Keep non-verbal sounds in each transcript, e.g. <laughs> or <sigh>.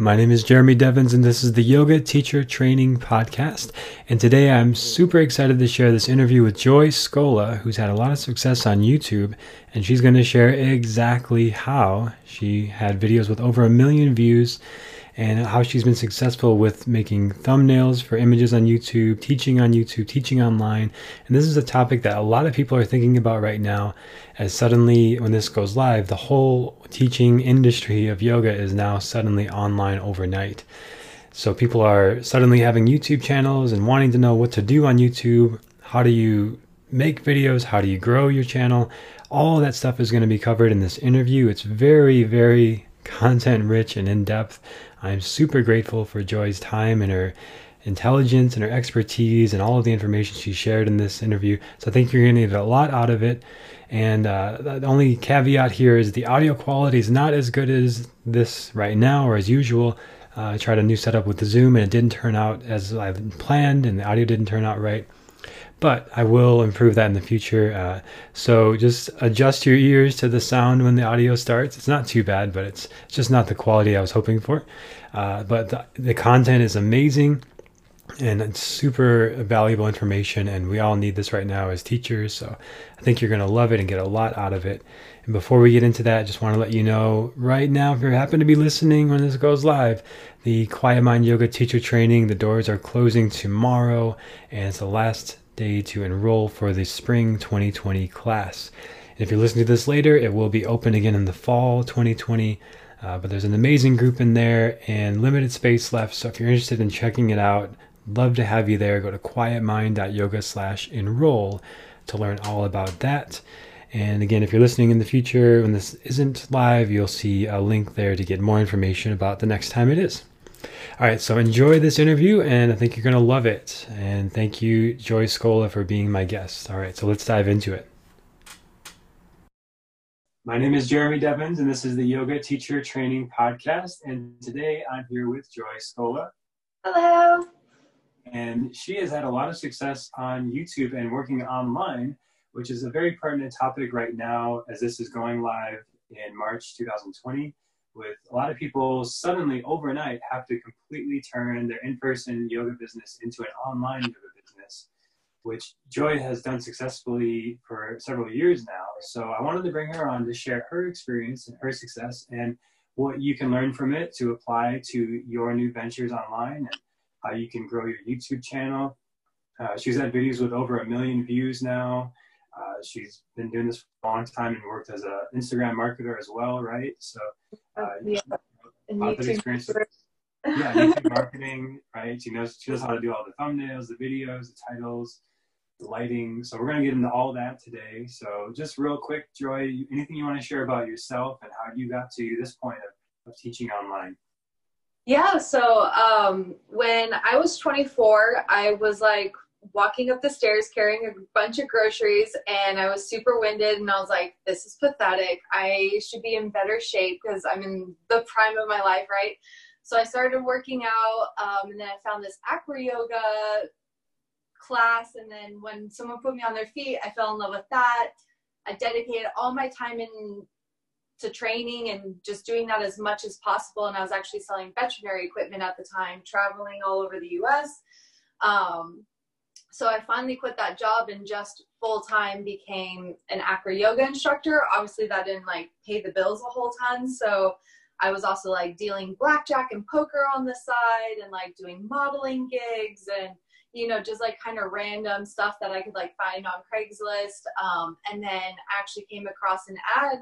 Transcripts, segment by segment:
My name is Jeremy Devins, and this is the Yoga Teacher Training Podcast. And today I'm super excited to share this interview with Joy Scola, who's had a lot of success on YouTube. And she's going to share exactly how she had videos with over a million views and how she's been successful with making thumbnails for images on YouTube, teaching on YouTube, teaching online. And this is a topic that a lot of people are thinking about right now, as suddenly, when this goes live, the whole teaching industry of yoga is now suddenly online overnight. So people are suddenly having YouTube channels and wanting to know what to do on YouTube. How do you make videos? How do you grow your channel? All that stuff is going to be covered in this interview. It's very, very <laughs> content rich and in depth. I'm super grateful for Joy's time and her intelligence and her expertise and all of the information she shared in this interview. So I think you're going to get a lot out of it. And uh, the only caveat here is the audio quality is not as good as this right now or as usual. Uh, I tried a new setup with the Zoom and it didn't turn out as I planned, and the audio didn't turn out right but I will improve that in the future. Uh, so just adjust your ears to the sound when the audio starts. It's not too bad, but it's just not the quality I was hoping for. Uh, but the, the, content is amazing and it's super valuable information, and we all need this right now as teachers. So I think you're going to love it and get a lot out of it. And before we get into that, I just want to let you know right now, if you happen to be listening when this goes live, the Quiet Mind Yoga Teacher Training, the doors are closing tomorrow, and it's the last day to enroll for the spring 2020 class. And if you're listening to this later, it will be open again in the fall 2020. Uh, but there's an amazing group in there and limited space left. So if you're interested in checking it out, love to have you there. Go to quietmind.yoga slash enroll to learn all about that. And again, if you're listening in the future when this isn't live, you'll see a link there to get more information about the next time it is. All right, so enjoy this interview, and I think you're going to love it. And thank you, Joy Scola, for being my guest. All right, so let's dive into it. My name is Jeremy Devins, and this is the Yoga Teacher Training Podcast. And today I'm here with Joy Scola. Hello. And she has had a lot of success on YouTube and working online, which is a very pertinent topic right now as this is going live in March 2020 with a lot of people suddenly overnight have to completely turn their in-person yoga business into an online yoga business which joy has done successfully for several years now. So i wanted to bring her on to share her experience and her success and what you can learn from it to apply to your new ventures online and how you can grow your youtube channel. Uh, she's had videos with over a million views now uh, she's been doing this for a long time and worked as an Instagram marketer as well, right? So, uh, yeah, lots of experience. With, <laughs> yeah, YouTube marketing, right? She knows she knows how to do all the thumbnails, the videos, the titles, the lighting. So we're going to get into all that today. So just real quick, Joy, anything you want to share about yourself and how you got to this point of, of teaching online? Yeah, so um, when I was 24, I was like walking up the stairs carrying a bunch of groceries and I was super winded and I was like, this is pathetic. I should be in better shape because I'm in the prime of my life, right? So I started working out um, and then I found this acro yoga class. And then when someone put me on their feet, I fell in love with that. I dedicated all my time in to training and just doing that as much as possible. And I was actually selling veterinary equipment at the time, traveling all over the US. Um, so I finally quit that job and just full time became an acro yoga instructor. Obviously, that didn't like pay the bills a whole ton. So I was also like dealing blackjack and poker on the side and like doing modeling gigs and you know just like kind of random stuff that I could like find on Craigslist. Um, and then actually came across an ad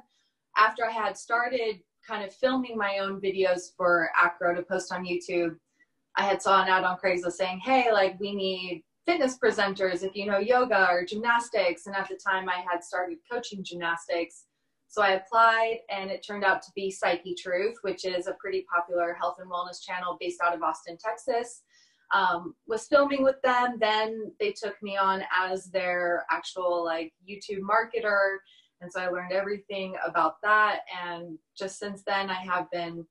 after I had started kind of filming my own videos for acro to post on YouTube. I had saw an ad on Craigslist saying, "Hey, like we need fitness presenters if you know yoga or gymnastics. And at the time, I had started coaching gymnastics. So I applied, and it turned out to be Psyche Truth, which is a pretty popular health and wellness channel based out of Austin, Texas. Um, was filming with them. Then they took me on as their actual like YouTube marketer. And so I learned everything about that. And just since then, I have been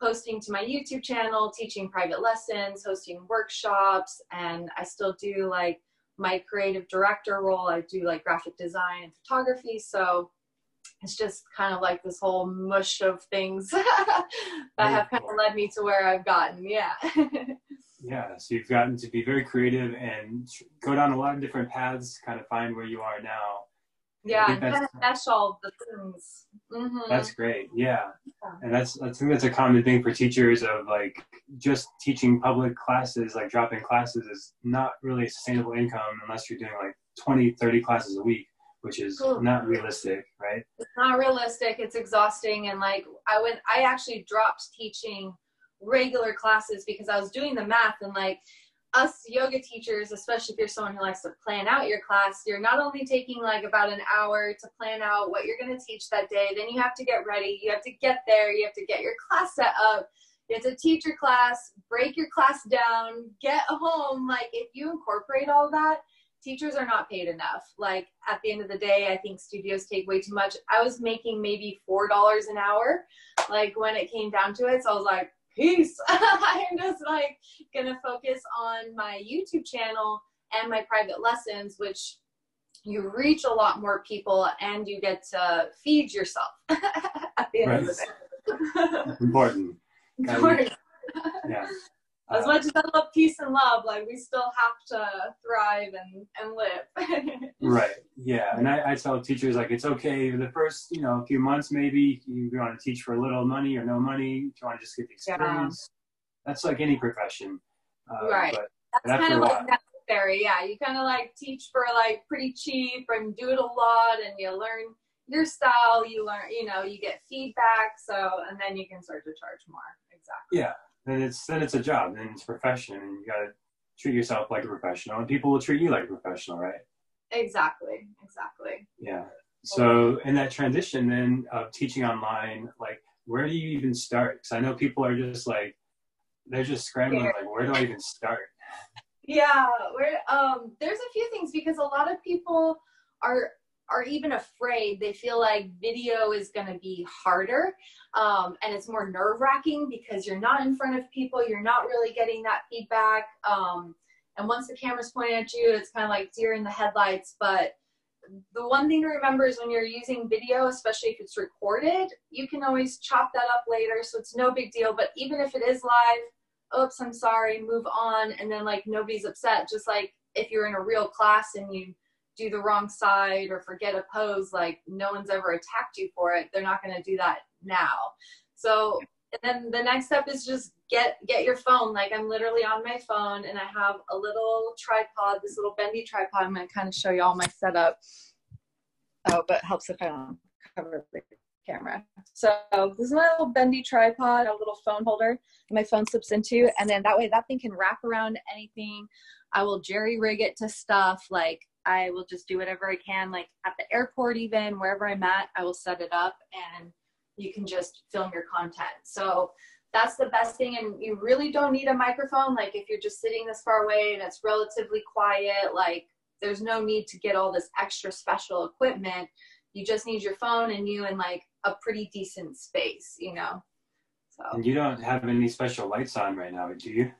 posting to my YouTube channel, teaching private lessons, hosting workshops, and I still do like my creative director role. I do like graphic design and photography. So it's just kind of like this whole mush of things <laughs> that have kind of led me to where I've gotten. Yeah. <laughs> yeah. So you've gotten to be very creative and go down a lot of different paths, kind of find where you are now. Yeah, and kind of mesh all the things. Mm-hmm. That's great. Yeah. And that's, I think that's a common thing for teachers of like just teaching public classes, like dropping classes is not really a sustainable income unless you're doing like 20, 30 classes a week which is not realistic, right? It's not realistic. It's exhausting. And like I went, I actually dropped teaching regular classes because I was doing the math and like us yoga teachers, especially if you're someone who likes to plan out your class, you're not only taking like about an hour to plan out what you're going to teach that day, then you have to get ready, you have to get there, you have to get your class set up, you have to teach your class, break your class down, get home. Like if you incorporate all that, teachers are not paid enough. Like at the end of the day, I think studios take way too much. I was making maybe four dollars an hour, like when it came down to it. So I was like, peace. <laughs> I'm just like gonna focus on my YouTube channel and my private lessons, which you reach a lot more people and you get to feed yourself <laughs> at the end right. of the day. <laughs> Important. Important. yeah as much as I love peace and love, like we still have to thrive and, and live. <laughs> right. Yeah. And I, I tell teachers like it's okay the first, you know, a few months maybe you want to teach for a little money or no money, if you want to just get the experience. Yeah. That's like any profession. Uh, right. That's kind of like necessary. Yeah. You kind of like teach for like pretty cheap and do it a lot and you learn your style, you learn, you know, you get feedback. So, and then you can start to charge more. Exactly. Yeah then it's then it's a job, then it's a profession, and you gotta treat yourself like a professional, and people will treat you like a professional, right? Exactly. Exactly. Yeah. So in that transition, then of teaching online, like where do you even start? Because I know people are just like they're just scrambling, like where do I even start? Yeah, where um, there's a few things because a lot of people are are even afraid. They feel like video is going to be harder um, and it's more nerve wracking because you're not in front of people, you're not really getting that feedback. Um, and once the camera's pointing at you, it's kind of like deer in the headlights. But the one thing to remember is when you're using video, especially if it's recorded, you can always chop that up later. So it's no big deal. But even if it is live, oops, I'm sorry, move on. And then like nobody's upset. Just like if you're in a real class and you do the wrong side or forget a pose, like no one's ever attacked you for it. They're not going to do that now. So, and then the next step is just get get your phone. Like I'm literally on my phone and I have a little tripod, this little bendy tripod. I'm going to kind of show you all my setup. Oh, but helps if I don't cover the camera. So this is my little bendy tripod, a little phone holder my phone slips into, and then that way that thing can wrap around anything. I will jerry rig it to stuff like I will just do whatever I can, like at the airport, even wherever I'm at, I will set it up and you can just film your content. So that's the best thing. And you really don't need a microphone. Like if you're just sitting this far away and it's relatively quiet, like there's no need to get all this extra special equipment. You just need your phone and you in like a pretty decent space, you know? So. And you don't have any special lights on right now, do you?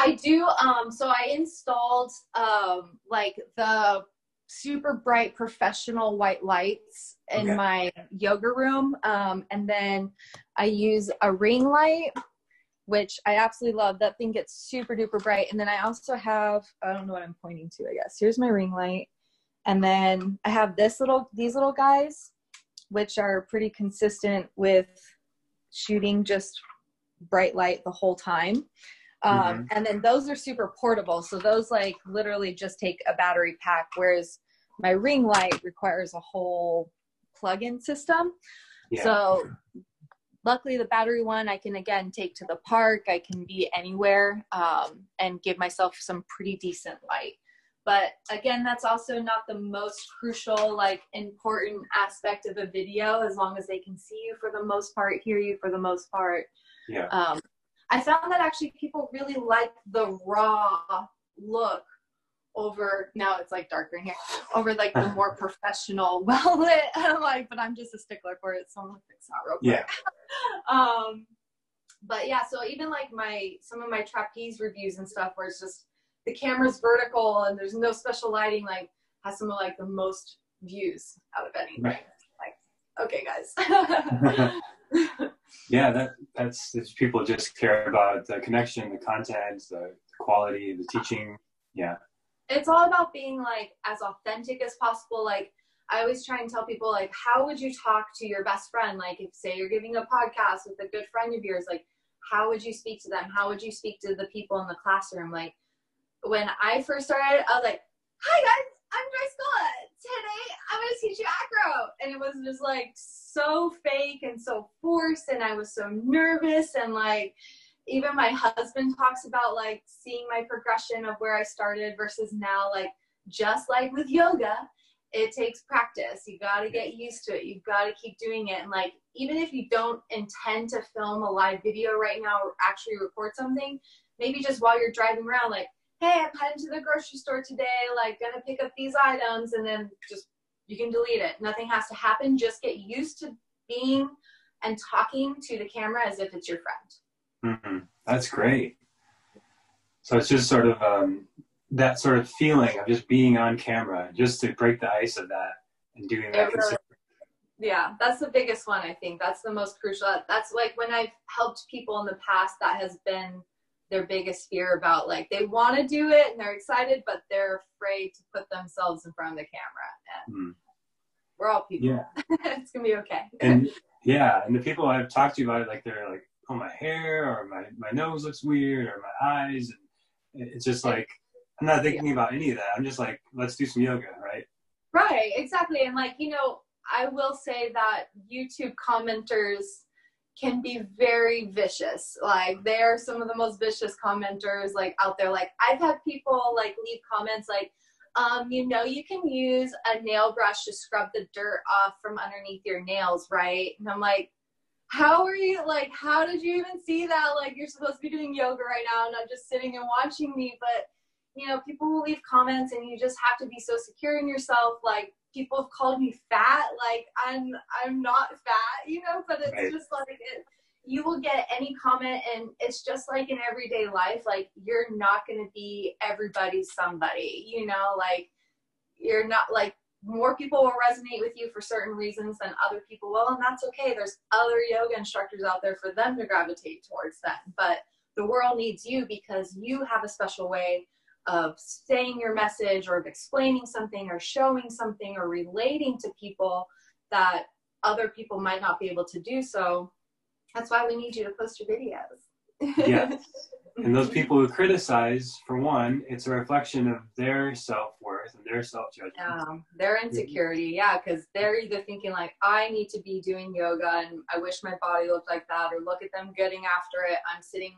I do. Um, so I installed um, like the super bright professional white lights in okay. my yoga room. Um, and then I use a ring light, which I absolutely love. That thing gets super duper bright. And then I also have, I don't know what I'm pointing to, I guess. Here's my ring light. And then I have this little, these little guys, which are pretty consistent with shooting just bright light the whole time. Um, mm-hmm. And then those are super portable. So those like literally just take a battery pack, whereas my ring light requires a whole plug-in system. Yeah. So luckily the battery one I can again take to the park. I can be anywhere um, and give myself some pretty decent light. But again, that's also not the most crucial, like important aspect of a video, as long as they can see you for the most part, hear you for the most part. Yeah. Um, I found that actually people really like the raw look over now it's like darker in here over like the <laughs> more professional <laughs> well lit I'm like but I'm just a stickler for it so I'm gonna fix that real quick yeah <laughs> um but yeah so even like my some of my trapeze reviews and stuff where it's just the camera's vertical and there's no special lighting like has some of like the most views out of anything right. like okay, guys. Yeah, that that's, that's people just care about the connection, the content, the quality, the teaching. Yeah. It's all about being like as authentic as possible. Like I always try and tell people like how would you talk to your best friend? Like if say you're giving a podcast with a good friend of yours, like how would you speak to them? How would you speak to the people in the classroom? Like when I first started, I was like, Hi guys, I'm Joy Scola. Today I'm gonna teach you acro. And it was just like so fake and so forced and I was so nervous and like even my husband talks about like seeing my progression of where I started versus now, like just like with yoga, it takes practice. You got to get used to it. You've got to keep doing it. And like, even if you don't intend to film a live video right now or actually record something, maybe just while you're driving around, like, hey, I'm heading to the grocery store today, like, gonna pick up these items, and then just you can delete it. Nothing has to happen. Just get used to being and talking to the camera as if it's your friend. Mm-hmm. That's great. So it's just sort of um, that sort of feeling of just being on camera, just to break the ice of that and doing that. Really, yeah, that's the biggest one. I think that's the most crucial. That's like when I've helped people in the past, that has been their biggest fear about like they want to do it and they're excited, but they're afraid to put themselves in front of the camera. And mm. we're all people. Yeah. <laughs> it's gonna be okay. and <laughs> yeah, and the people I've talked to about it, like they're like, oh, my hair or my my nose looks weird or my eyes, and it's just like I'm not thinking yeah. about any of that. I'm just like, let's do some yoga, right? Right, exactly. And like, you know, I will say that YouTube commenters can be very vicious. Like they are some of the most vicious commenters like out there. Like I've had people like leave comments like, um, you know, you can use a nail brush to scrub the dirt off from underneath your nails, right? And I'm like, how are you like how did you even see that? Like you're supposed to be doing yoga right now, and not just sitting and watching me, but you know, people will leave comments and you just have to be so secure in yourself. Like people have called me fat. Like I'm, I'm not fat, <laughs> you know, but it's right. just like it, you will get any comment and it's just like in everyday life. Like you're not going to be everybody's somebody, you know, like you're not like more people will resonate with you for certain reasons than other people will. And that's okay. There's other yoga instructors out there for them to gravitate towards that. But the world needs you because you have a special way of saying your message or of explaining something or showing something or relating to people that other people might not be able to do so. That's why we need you to post your videos. Yeah. <laughs> And those people who criticize for one it's a reflection of their self-worth and their self-judgment. Yeah their insecurity. Yeah because they're either thinking like i need to be doing yoga and i wish my body looked like that or look at them getting after it. I'm sitting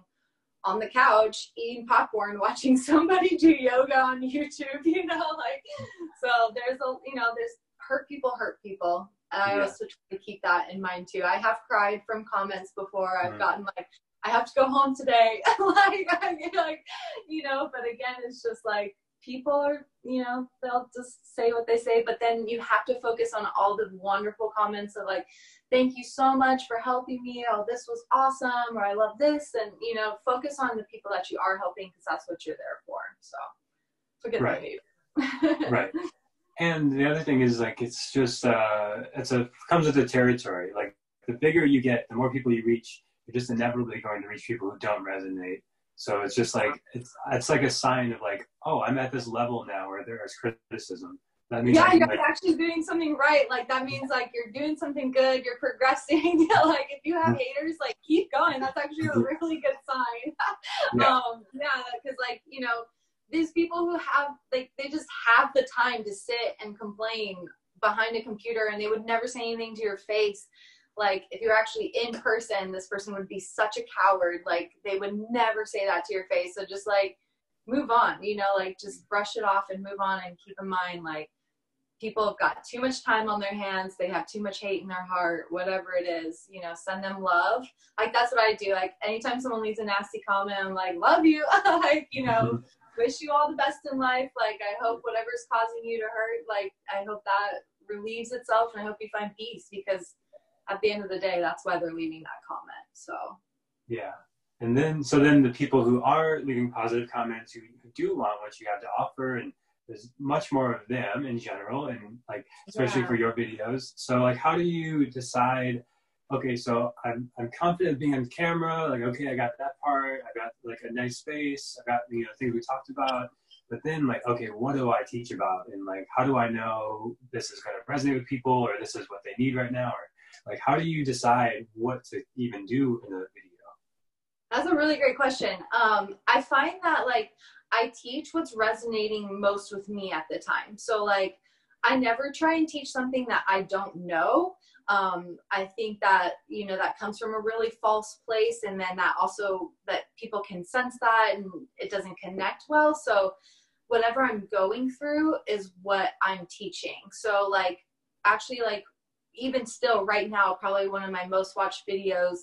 on the couch eating popcorn watching <laughs> somebody do yoga on youtube you know like so there's a you know there's hurt people hurt people and i yeah. also try to keep that in mind too i have cried from comments before i've mm. gotten like i have to go home today <laughs> like, like you know but again it's just like people are, you know, they'll just say what they say, but then you have to focus on all the wonderful comments of like, thank you so much for helping me. Oh, this was awesome. Or I love this. And, you know, focus on the people that you are helping because that's what you're there for. So forget right. that. <laughs> right. And the other thing is like, it's just, uh, it's a, comes with the territory. Like the bigger you get, the more people you reach, you're just inevitably going to reach people who don't resonate so it's just like it's it's like a sign of like, oh, I'm at this level now where there is criticism. That means yeah, you're like, actually doing something right. Like that means like you're doing something good. You're progressing. <laughs> like if you have haters, like keep going. That's actually a really good sign. <laughs> yeah. Um, yeah, because like you know these people who have like they just have the time to sit and complain behind a computer and they would never say anything to your face like if you're actually in person this person would be such a coward. Like they would never say that to your face. So just like move on you know like just brush it off and move on. And keep in mind like people have got too much time on their hands. They have too much hate in their heart whatever it is you know send them love. Like that's what i do. Like anytime someone leaves a nasty comment i'm like love you. <laughs> Like you know mm-hmm. wish you all the best in life. Like i hope whatever's causing you to hurt like i hope that relieves itself and i hope you find peace because at the end of the day, that's why they're leaving that comment. So, yeah. And then, so then the people who are leaving positive comments, who, who do want what you have to offer and there's much more of them in general, and like especially Yeah. for your videos. So like, how do you decide? Okay, so I'm I'm confident being on camera. Like, okay, I got that part. I got like a nice space. I got you know things we talked about. But then like, okay, what do I teach about? And like, how do I know this is going to resonate with people, or this is what they need right now, or like, how do you decide what to even do in a video? That's a really great question. Um, I find that like I teach what's resonating most with me at the time. So like I never try and teach something that I don't know. Um, I think that you know that comes from a really false place, and then that also that people can sense that and it doesn't connect well. So whatever I'm going through is what I'm teaching. So like actually like even still right now probably one of my most watched videos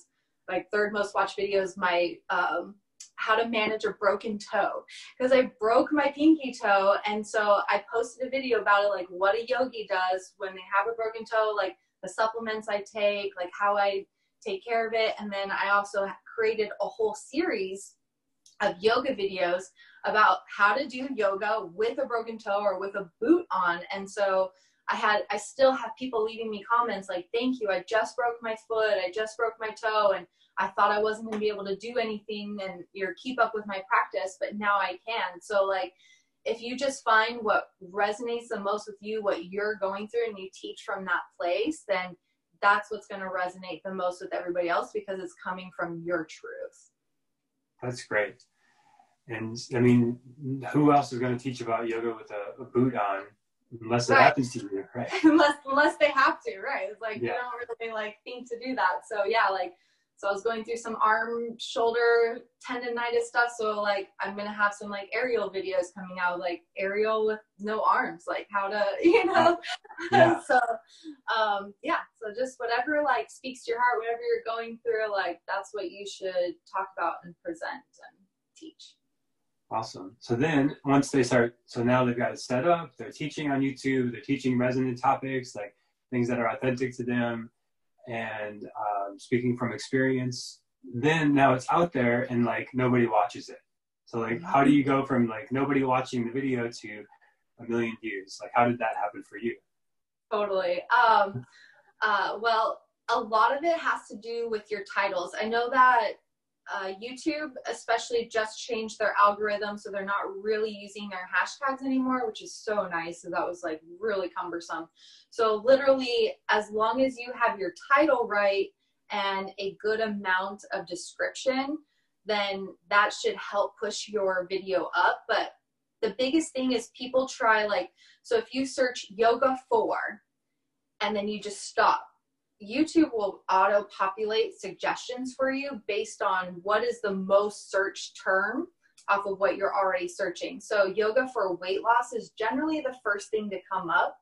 like third most watched videos my um, how to manage a broken toe. Because I broke my pinky toe and so I posted a video about it like what a yogi does when they have a broken toe like the supplements I take like how I take care of it. And then I also created a whole series of yoga videos about how to do yoga with a broken toe or with a boot on. And so I had I still have people leaving me comments like thank you I just broke my foot I just broke my toe and I thought I wasn't going to be able to do anything and you're keep up with my practice, but now I can. So like, if you just find what resonates the most with you, what you're going through, and you teach from that place, then that's what's going to resonate the most with everybody else because it's coming from your truth. That's great. And I mean, who else is going to teach about yoga with a, a boot on, unless it Right. happens to you, right? <laughs> unless unless they have to, right? It's like Yeah. you don't really like think to do that. So yeah, like so I was going through some arm, shoulder tendonitis stuff. So like I'm gonna have some like aerial videos coming out, like aerial with no arms, like how to, <laughs> you know. <laughs> Yeah. so um yeah, so just whatever like speaks to your heart, whatever you're going through, like that's what you should talk about and present and teach. Awesome. So then once they start, so now they've got it set up, they're teaching on YouTube, they're teaching resonant topics, like things that are authentic to them and um, speaking from experience. Then now it's out there and like nobody watches it. So like, how do you go from like nobody watching the video to a million views? Like, how did that happen for you? Totally. Um, uh, well, a lot of it has to do with your titles. I know that uh, YouTube, especially, just changed their algorithm, so they're not really using their hashtags anymore, which is so nice. So that was like really cumbersome. So literally, as long as you have your title right and a good amount of description, then that should help push your video up. But the biggest thing is people try like so if you search yoga for and then you just stop, YouTube will auto populate suggestions for you based on what is the most searched term off of what you're already searching. So, yoga for weight loss is generally the first thing to come up.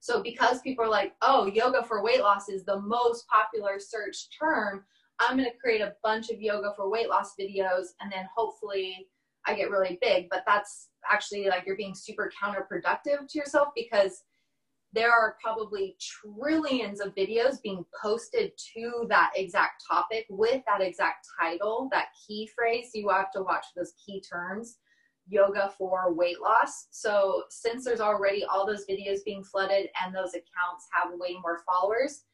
So, because people are like, oh, yoga for weight loss is the most popular search term, I'm going to create a bunch of yoga for weight loss videos and then hopefully I get really big. But that's actually like you're being super counterproductive to yourself because there are probably trillions of videos being posted to that exact topic with that exact title, that key phrase. You have to watch those key terms yoga for weight loss. So, since there's already all those videos being flooded and those accounts have way more followers,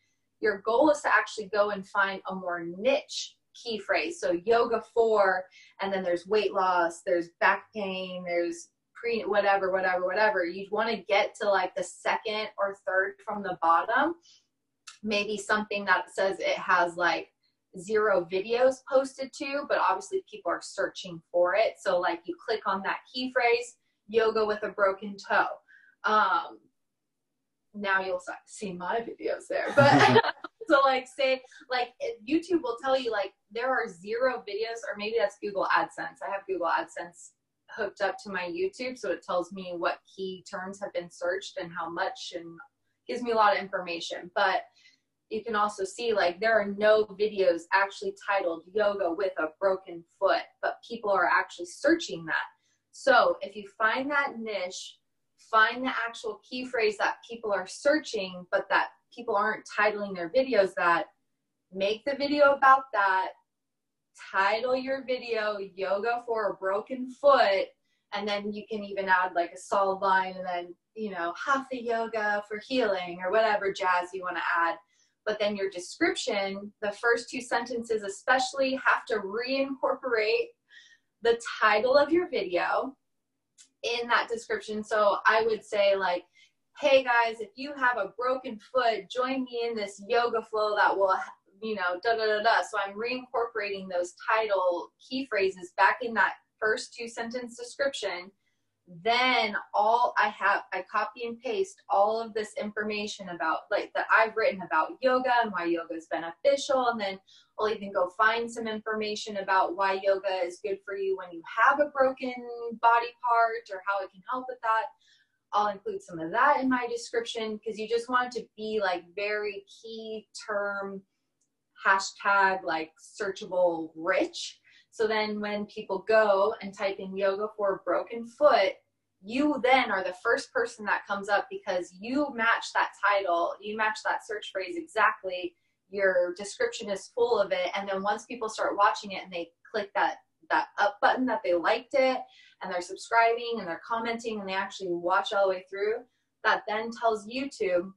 your goal is to actually go and find a more niche key phrase. So, yoga for, and then there's weight loss, there's back pain, there's pre whatever whatever whatever. You'd want to get to like the second or third from the bottom. Maybe something that says it has like zero videos posted to but obviously people are searching for it. So like you click on that key phrase yoga with a broken toe. Um now you'll see my videos there. But <laughs> so like say like youtube will tell you like there are zero videos or maybe that's google adsense. I have google adsense hooked up to my YouTube, so it tells me what key terms have been searched and how much, and gives me a lot of information. But you can also see like there are no videos actually titled yoga with a broken foot, but people are actually searching that. So if you find that niche, find the actual key phrase that people are searching, but that people aren't titling their videos that, make the video about that, title your video yoga for a broken foot and then you can even add like a solid line and then you know hatha yoga for healing or whatever jazz you want to add. But then your description the first two sentences especially have to reincorporate the title of your video in that description. So i would say like hey guys if you have a broken foot join me in this yoga flow that will you know da da da da so i'm reincorporating those title key phrases back in that first two sentence description then all I have, I copy and paste all of this information about like that I've written about yoga and why yoga is beneficial. And then I'll even go find some information about why yoga is good for you when you have a broken body part or how it can help with that. I'll include some of that in my description because you just want it to be like very key term hashtag like searchable rich so then when people go and type in yoga for broken foot, you then are the first person that comes up because you match that title, you match that search phrase exactly. Your description is full of it. And then once people start watching it and they click that that up button that they liked it and they're subscribing and they're commenting and they actually watch all the way through, that then tells YouTube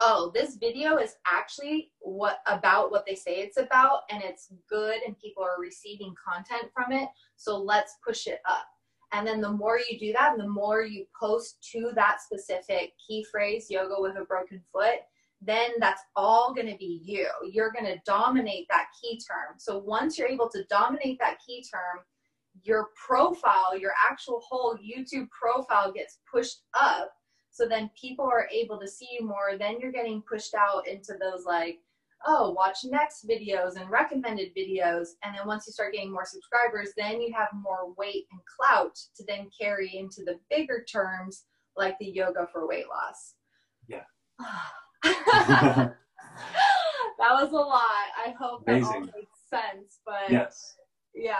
oh, this video is actually what about what they say it's about and it's good and people are receiving content from it. So let's push it up. And then the more you do that, the more you post to that specific key phrase, yoga with a broken foot, then that's all going to be you. You're going to dominate that key term. So once you're able to dominate that key term, your profile, your actual whole YouTube profile gets pushed up so then people are able to see you more. Then you're getting pushed out into those like, oh, watch next videos and recommended videos. And then once you start getting more subscribers, then you have more weight and clout to then carry into the bigger terms like the yoga for weight loss. Yeah. <sighs> that was a lot. I hope that all makes sense. But yes. Yeah.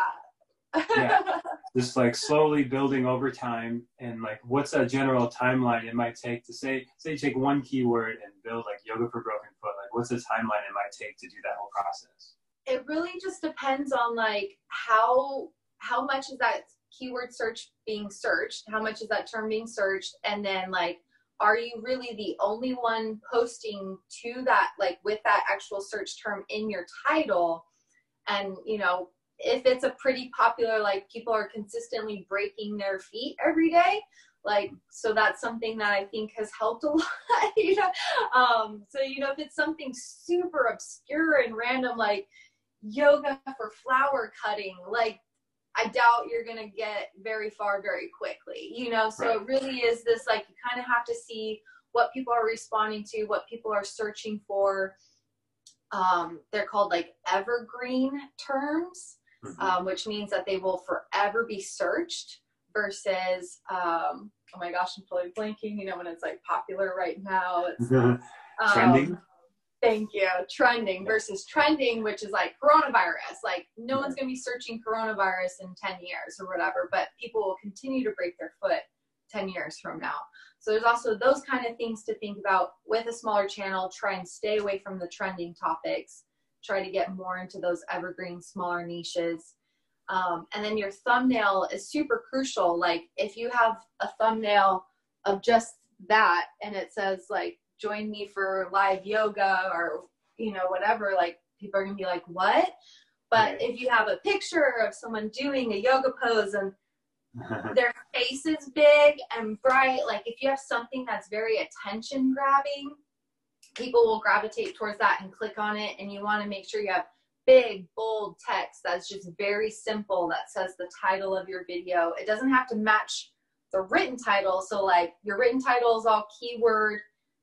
Yeah. <laughs> Just like slowly building over time and like what's a general timeline it might take to say say you take one keyword and build like yoga for broken foot. Like what's the timeline it might take to do that whole process? It really just depends on like how how much is that keyword search being searched, how much is that term being searched, and then like are you really the only one posting to that like with that actual search term in your title and you know if it's a pretty popular like people are consistently breaking their feet every day like so that's something that i think has helped a <laughs> lot you know? Um so you know if it's something super obscure and random like yoga for flower cutting like i doubt you're gonna get very far very quickly you know? So right. it really is this like you kind of have to see what people are responding to what people are searching for. Um, they're called like evergreen terms mm-hmm. um, which means that they will forever be searched versus um, oh my gosh i'm totally blanking you know when it's like popular right now it's um, trending? Thank you. Trending versus trending which is like coronavirus. Like no one's going to be searching coronavirus in 10 years or whatever but people will continue to break their foot 10 years from now. So there's also those kind of things to think about with a smaller channel try and stay away from the trending topics try to get more into those evergreen smaller niches. Um, and then your thumbnail is super crucial. Like if you have a thumbnail of just that and it says like join me for live yoga or you know whatever, like people are gonna be like what? But if you have a picture of someone doing a yoga pose and <laughs> their face is big and bright, like if you have something that's very attention grabbing, people will gravitate towards that and click on it. And you want to make sure you have big, bold text that's just very simple that says the title of your video. It doesn't have to match the written title. So, like, your written title is all keyword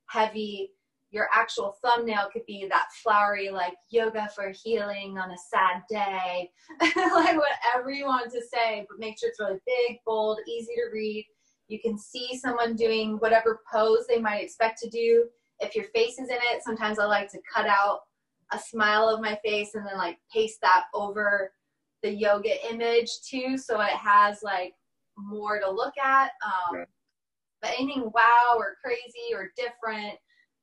heavy. Your actual thumbnail could be that flowery, like yoga for healing on a sad day, <laughs> like whatever you want to say, but make sure it's really big, bold, easy to read. You can see someone doing whatever pose they might expect to do if your face is in it, sometimes I like to cut out a smile of my face and then like paste that over the yoga image too, so it has like more to look at. Um, but anything wow or crazy or different,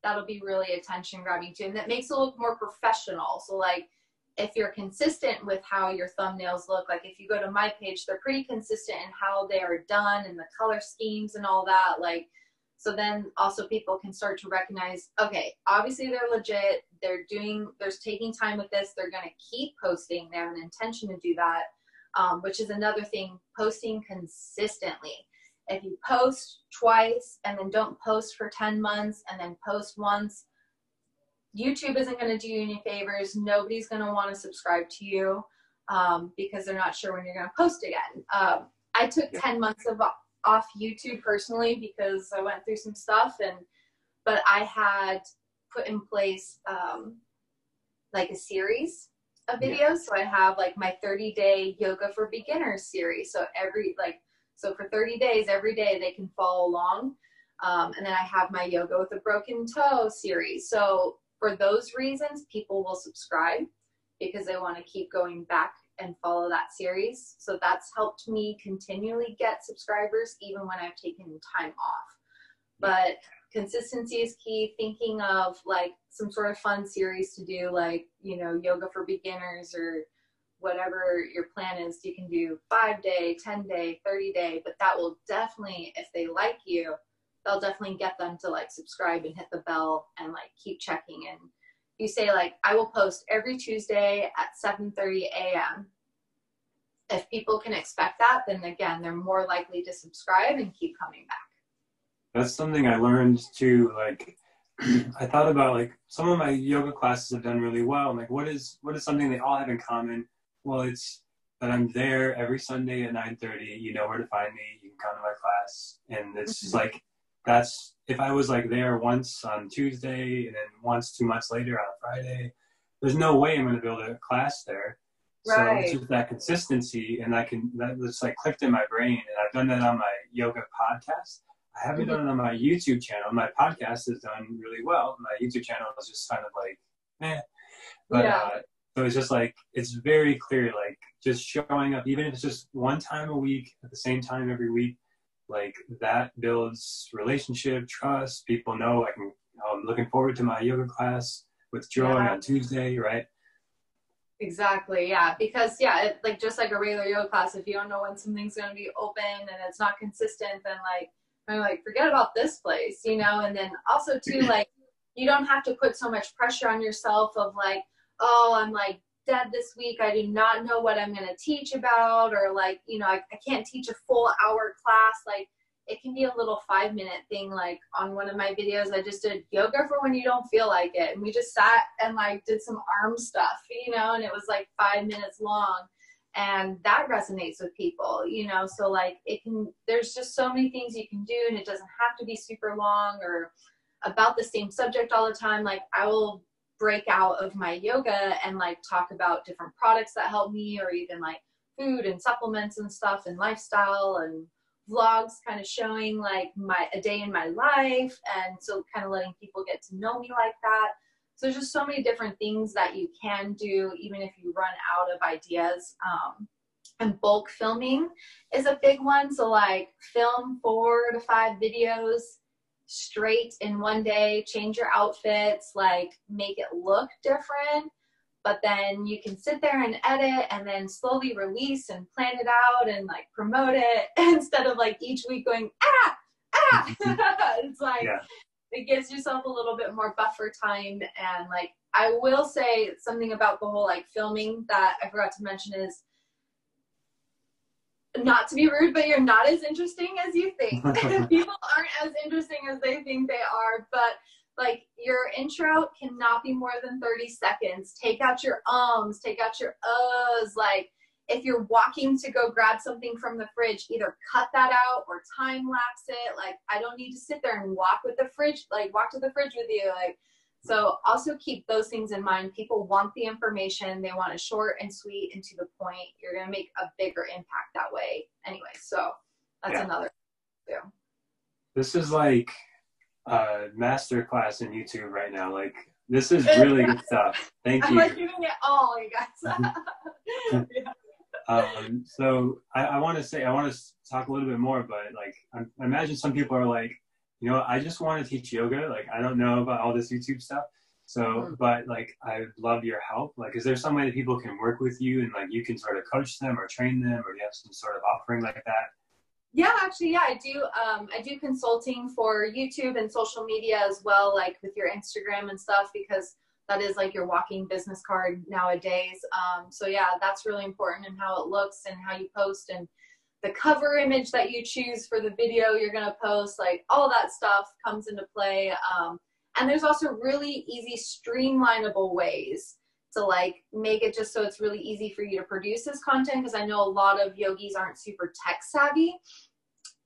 that'll be really attention grabbing too, and that makes it look more professional. So like if you're consistent with how your thumbnails look, like if you go to my page, they're pretty consistent in how they are done and the color schemes and all that. Like, so then also people can start to recognize, okay, obviously they're legit. They're doing, they're taking time with this. They're going to keep posting. They have an intention to do that, um, which is another thing, posting consistently. If you post twice and then don't post for 10 months and then post once, YouTube isn't going to do you any favors. Nobody's going to want to subscribe to you um, because they're not sure when you're going to post again. Um, I took 10 months of off YouTube personally because I went through some stuff and but I had put in place um, like a series of videos. Yeah. So I have like my 30 day yoga for beginners series. So every like so for 30 days, every day they can follow along. Um, and then I have my yoga with a broken toe series. So for those reasons, people will subscribe because they want to keep going back and follow that series. So that's helped me continually get subscribers even when I've taken time off. But consistency is key. Thinking of like some sort of fun series to do, like, you know, yoga for beginners or whatever your plan is. You can do five day, 10 day, 30 day, but that will definitely, if they like you, they'll definitely get them to like subscribe and hit the bell and like keep checking and you say like i will post every tuesday at 7.30 a.m if people can expect that then again they're more likely to subscribe and keep coming back. That's something i learned too like <clears throat> i thought about like some of my yoga classes have done really well. I'm like what is what is something they all have in common? Well it's that i'm there every sunday at 9.30 you know where to find me. You can come to my class. And it's mm-hmm. like that's if I was like there once on Tuesday and then once two months later on a Friday, there's no way I'm going to build a class there. Right. So it's just that consistency, and I can that just like clicked in my brain, and I've done that on my yoga podcast. I haven't mm-hmm. done it on my YouTube channel. My podcast has done really well. My YouTube channel is just kind of like, eh. But yeah. uh, so it's just like it's very clear, like just showing up, even if it's just one time a week at the same time every week, like that builds relationship, trust. People know I can. I'm looking forward to my yoga class with Joy yeah. on Tuesday, right? Exactly. Yeah. Because yeah, it, like just like a regular yoga class, if you don't know when something's going to be open and it's not consistent, then like I'm like forget about this place, you know. And then also too, <clears throat> like you don't have to put so much pressure on yourself of like, oh, I'm like dead this week. I do not know what I'm going to teach about, or like, you know, I, I can't teach a full hour class. Like, it can be a little five minute thing. Like, on one of my videos, I just did yoga for when you don't feel like it. And we just sat and like did some arm stuff, you know, and it was like five minutes long. And that resonates with people, you know. So, like, it can, there's just so many things you can do, and it doesn't have to be super long or about the same subject all the time. Like, I will break out of my yoga and like talk about different products that help me or even like food and supplements and stuff and lifestyle and vlogs kind of showing like my a day in my life and so kind of letting people get to know me like that. So there's just so many different things that you can do even if you run out of ideas um, and bulk filming is a big one. So like film four to five videos straight in one day, change your outfits, like make it look different. But then you can sit there and edit and then slowly release and plan it out and like promote it <laughs> instead of like each week going, ah, ah. <laughs> it's like, yeah. it gives yourself a little bit more buffer time. And like, I will say something about the whole like filming that I forgot to mention is not to be rude, but you're not as interesting as you think. <laughs> <laughs> People aren't as interesting as they think they are, but like your intro cannot be more than 30 seconds. Take out your ums, take out your uhs. Like if you're walking to go grab something from the fridge, either cut that out or time lapse it. Like I don't need to sit there and walk with the fridge, like walk to the fridge with you. Like so also keep those things in mind. People want the information. They want it short and sweet and to the point. You're going to make a bigger impact that way anyway. So that's yeah. another too. This is like a master class in YouTube right now. Like this is <laughs> really good stuff. Thank you. I'm like giving it all, you guys. <laughs> <laughs> yeah. um, so I, I want to say, I want to talk a little bit more, but like, I, I imagine some people are like, you know, I just want to teach yoga. Like, I don't know about all this YouTube stuff. So, mm-hmm. but like, I love your help. Like, is there some way that people can work with you and like you can sort of coach them or train them, or do you have some sort of offering like that? Yeah, actually, yeah, I do. Um, I do consulting for YouTube and social media as well, like with your Instagram and stuff, because that is like your walking business card nowadays. Um, so yeah, that's really important and how it looks and how you post and the cover image that you choose for the video you're gonna post, like all that stuff comes into play. Um, and there's also really easy streamlinable ways to like make it just so it's really easy for you to produce this content because I know a lot of yogis aren't super tech savvy.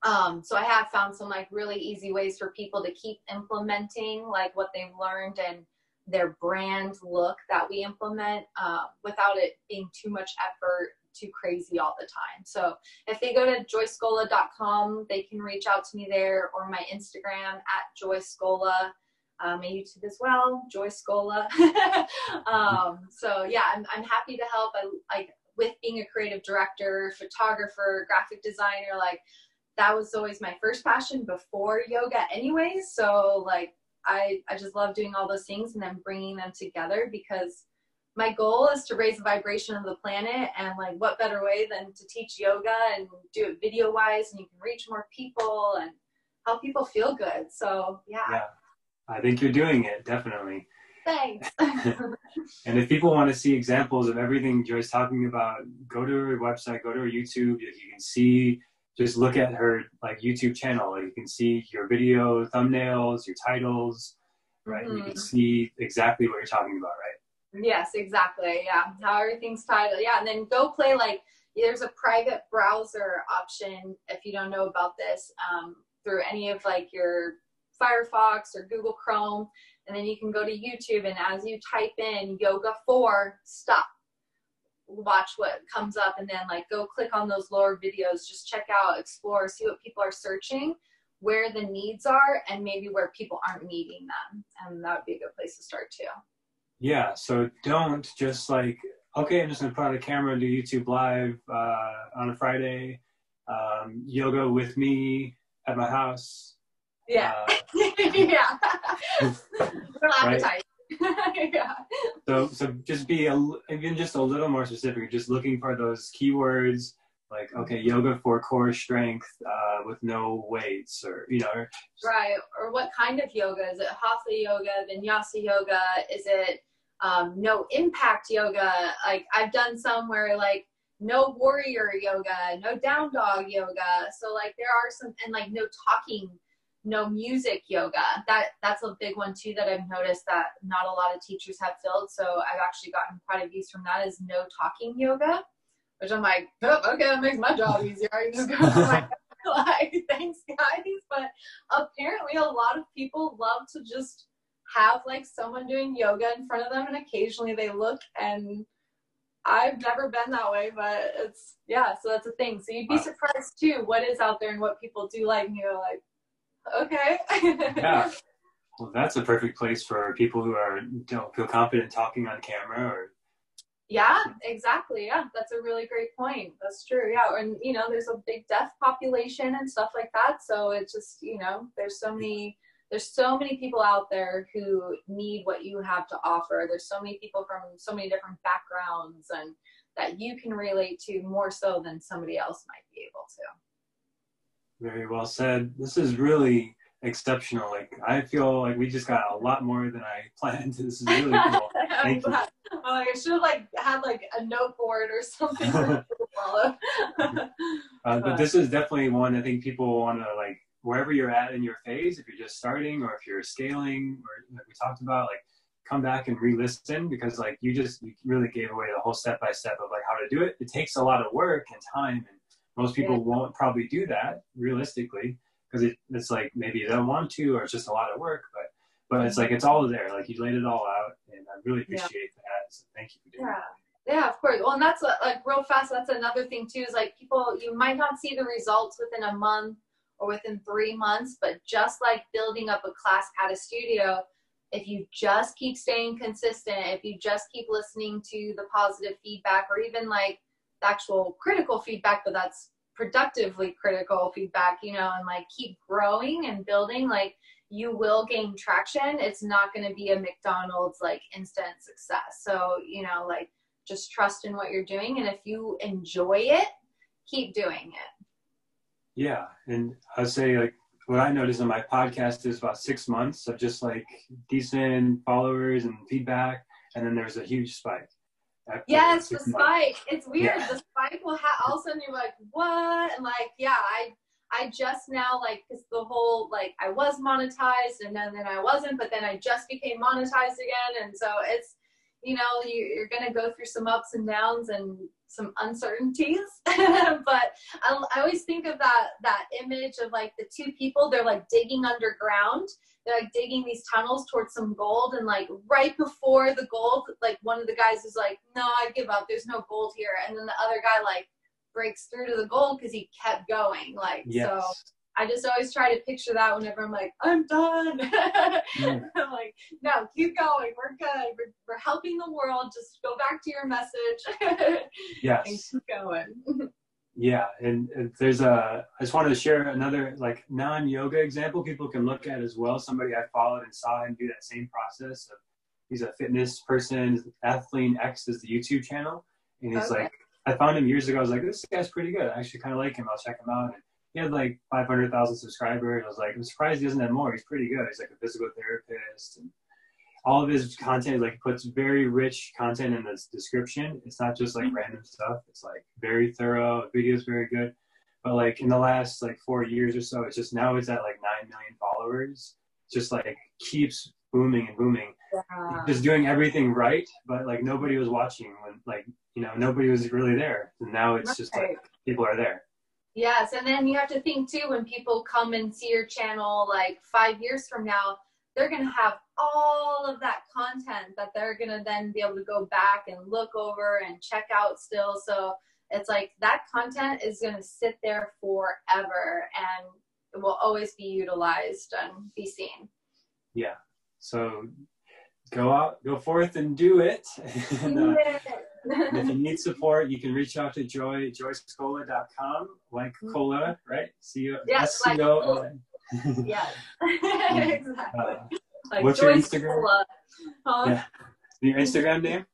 Um, so I have found some like really easy ways for people to keep implementing like what they've learned and their brand look that we implement uh, without it being too much effort too crazy all the time. So if they go to joyscola.com, they can reach out to me there or my Instagram at joyscola um, and YouTube as well, Joy Scola. <laughs> um, so yeah, I'm, I'm happy to help. I like with being a creative director, photographer, graphic designer, like that was always my first passion before yoga anyways. So like I, I just love doing all those things and then bringing them together because my goal is to raise the vibration of the planet and like what better way than to teach yoga and do it video wise and you can reach more people and help people feel good. So yeah. yeah. I think you're doing it, definitely. Thanks. <laughs> <laughs> and if people want to see examples of everything Joy's talking about, go to her website, go to her YouTube. You can see, just look at her like YouTube channel. You can see your video thumbnails, your titles, right? Mm-hmm. You can mm-hmm. see exactly what you're talking about, right? Yes, exactly. Yeah, how everything's titled. Yeah, and then go play like there's a private browser option if you don't know about this um, through any of like your Firefox or Google Chrome, and then you can go to YouTube and as you type in yoga for stop, watch what comes up, and then like go click on those lower videos, just check out, explore, see what people are searching, where the needs are, and maybe where people aren't meeting them, and that would be a good place to start too. Yeah, so don't just like okay, I'm just gonna put on a camera and do YouTube live uh, on a Friday, um, yoga with me at my house yeah. Uh, <laughs> yeah. <laughs> right? <laughs> yeah. So, so just be a, even just a little more specific. Just looking for those keywords like okay, yoga for core strength uh, with no weights, or you know. Right. Or what kind of yoga is it? Hatha yoga, Vinyasa yoga? Is it um, no impact yoga? Like I've done some where like no warrior yoga, no down dog yoga. So like there are some and like no talking no music yoga. That that's a big one too that I've noticed that not a lot of teachers have filled. So I've actually gotten quite a views from that is no talking yoga, which I'm like, oh, okay, that makes my job easier. I just go <laughs> like, thanks guys. But apparently a lot of people love to just have like someone doing yoga in front of them and occasionally they look and I've never been that way, but it's yeah, so that's a thing. So you'd be surprised too what is out there and what people do like and you're like, Okay. <laughs> yeah. Well, that's a perfect place for people who are don't feel confident talking on camera or. Yeah, exactly. Yeah, that's a really great point. That's true. Yeah, and you know, there's a big deaf population and stuff like that. So it's just you know, there's so many there's so many people out there who need what you have to offer. There's so many people from so many different backgrounds and that you can relate to more so than somebody else might be able to. Very well said. This is really exceptional. Like I feel like we just got a lot more than I <laughs> planned. This is really <laughs> cool. Thank you. Oh, I should have like had like a note board or <laughs> something to follow. uh, but this is definitely one I think people want to like wherever you're at in your phase. If you're just starting or if you're scaling, or like we talked about, like come back and re-listen because like you just you really gave away the whole step by step of like how to do it. It takes a lot of work and time and most people yeah. won't probably do that realistically because it, it's like maybe they don't want to or it's just a lot of work. But but it's like it's all there. Like you laid it all out, and I really appreciate yeah. that. So thank you for doing yeah. that. Yeah, of course. Well, and that's like real fast. That's another thing too. Is like people, you might not see the results within a month or within three months, but just like building up a class at a studio, if you just keep staying consistent, if you just keep listening to the positive feedback, or even like actual critical feedback, but that's productively critical feedback, you know, and like keep growing and building, like you will gain traction. It's not going to be a McDonald's like instant success. So, you know, like just trust in what you're doing. And if you enjoy it, keep doing it. Yeah. And I'd say like what I noticed on my podcast is about six months of just like decent followers and feedback. And then there's a huge spike. Yes, the spike. It's weird. Yeah. The spike will have all of a sudden you're like, what? And like, yeah, I I just now like because the whole like I was monetized and then then I wasn't, but then I just became monetized again, and so it's you know you're gonna go through some ups and downs and some uncertainties <laughs> but I, I always think of that that image of like the two people they're like digging underground they're like digging these tunnels towards some gold and like right before the gold like one of the guys is like no i give up there's no gold here and then the other guy like breaks through to the gold because he kept going. Like yes. so I just always try to picture that whenever I'm like, I'm done. <laughs> mm. No, keep going. We're good. We're, we're helping the world. Just go back to your message. <laughs> yes. And keep going. <laughs> yeah. And, and, there's a, I just wanted to share another like non yoga example people can look at as well. Somebody I followed and saw him do that same process of, he's a fitness person. Athlean X is the YouTube channel. And he's okay. like, I found him years ago. I was like, this guy's pretty good. I actually kind of like him. I'll check him out. And he had like 500,000 subscribers. I was like, I'm surprised he doesn't have more. He's pretty good. He's like a physical therapist. And all of his content, like, puts very rich content in the description. It's not just like mm-hmm. random stuff. It's like very thorough. The video's very good. But like in the last like four years or so, it's just now it's at like 9 million followers. Just like keeps booming and booming. Yeah. Just doing everything right, but like nobody was watching when like you know, nobody was really there. And now it's right. just like people are there. Yes, and then you have to think too when people come and see your channel like five years from now, they're gonna have all of that content that they're gonna then be able to go back and look over and check out still. So it's like that content is gonna sit there forever and it will always be utilized and be seen. Yeah. So go out, go forth and do it. <laughs> and, uh, if you need support, you can reach out to Joy, joyscola.com, like mm-hmm. cola, right? C O yes, like Yes, <laughs> exactly. Uh, like what's Joy your Instagram? Huh? Yeah. Your Instagram name?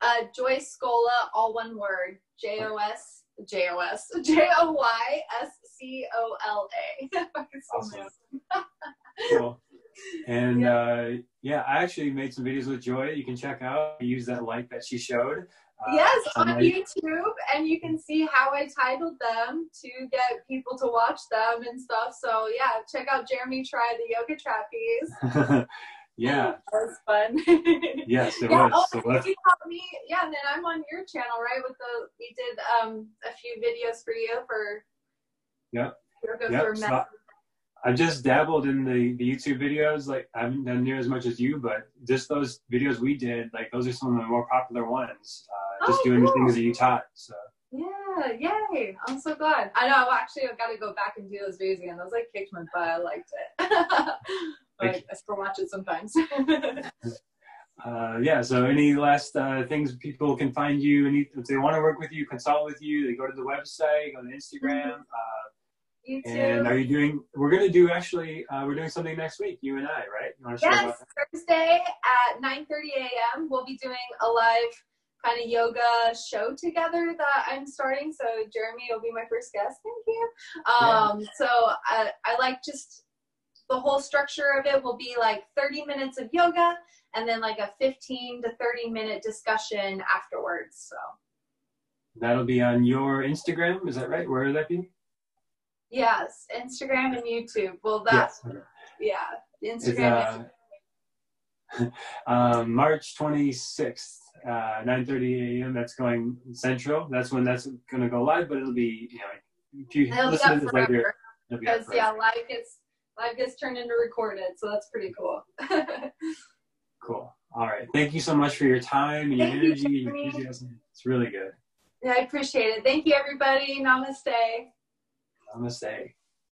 Uh, Joy Scola, all one word. J O S J O S <laughs> J O Y S C O L A. <laughs> Awesome. cool. And yeah. Uh, yeah, I actually made some videos with Joy you can check out. I use that light that she showed. Uh, yes, on YouTube, and you can see how I titled them to get people to watch them and stuff. So yeah, check out Jeremy try the yoga trapeze. <laughs> yeah, <laughs> that was fun. <laughs> yes, it yeah, was. Oh, so you helped me. Yeah, and then I'm on your channel, right? With the we did um a few videos for you for. Yeah. Yoga yep. for so I've just dabbled in the, the YouTube videos. Like I haven't done near as much as you, but just those videos we did, like those are some of the more popular ones. Uh, just oh, doing cool. the things that you taught. So. Yeah, yay! I'm so glad. I know. Actually, I've got to go back and do those videos again. Those like kicked my butt. I liked it. <laughs> but I still watch it sometimes. <laughs> uh, yeah. So, any last uh, things people can find you? Any if they want to work with you, consult with you, they go to the website, go to Instagram. Mm-hmm. Uh, you too. And are you doing? We're gonna do actually. Uh, we're doing something next week. You and I, right? You want to yes, Thursday at 9:30 a.m. We'll be doing a live kind of yoga show together that I'm starting. So Jeremy will be my first guest. Thank you. Um, yeah. So I, I like just the whole structure of it will be like 30 minutes of yoga and then like a 15 to 30 minute discussion afterwards. So that'll be on your Instagram. Is that right? Where will that be? Yes, Instagram and YouTube. Well, that's yes. yeah, Instagram. Uh, <laughs> um, March 26th, uh, 9:30 a.m. That's going central. That's when that's going to go live, but it'll be you know if you it'll listen to this later. Because yeah, live gets live gets turned into recorded, so that's pretty cool. <laughs> cool. All right. Thank you so much for your time and your Thank energy you, and your enthusiasm. It's really good. Yeah, I appreciate it. Thank you, everybody. Namaste. Namaste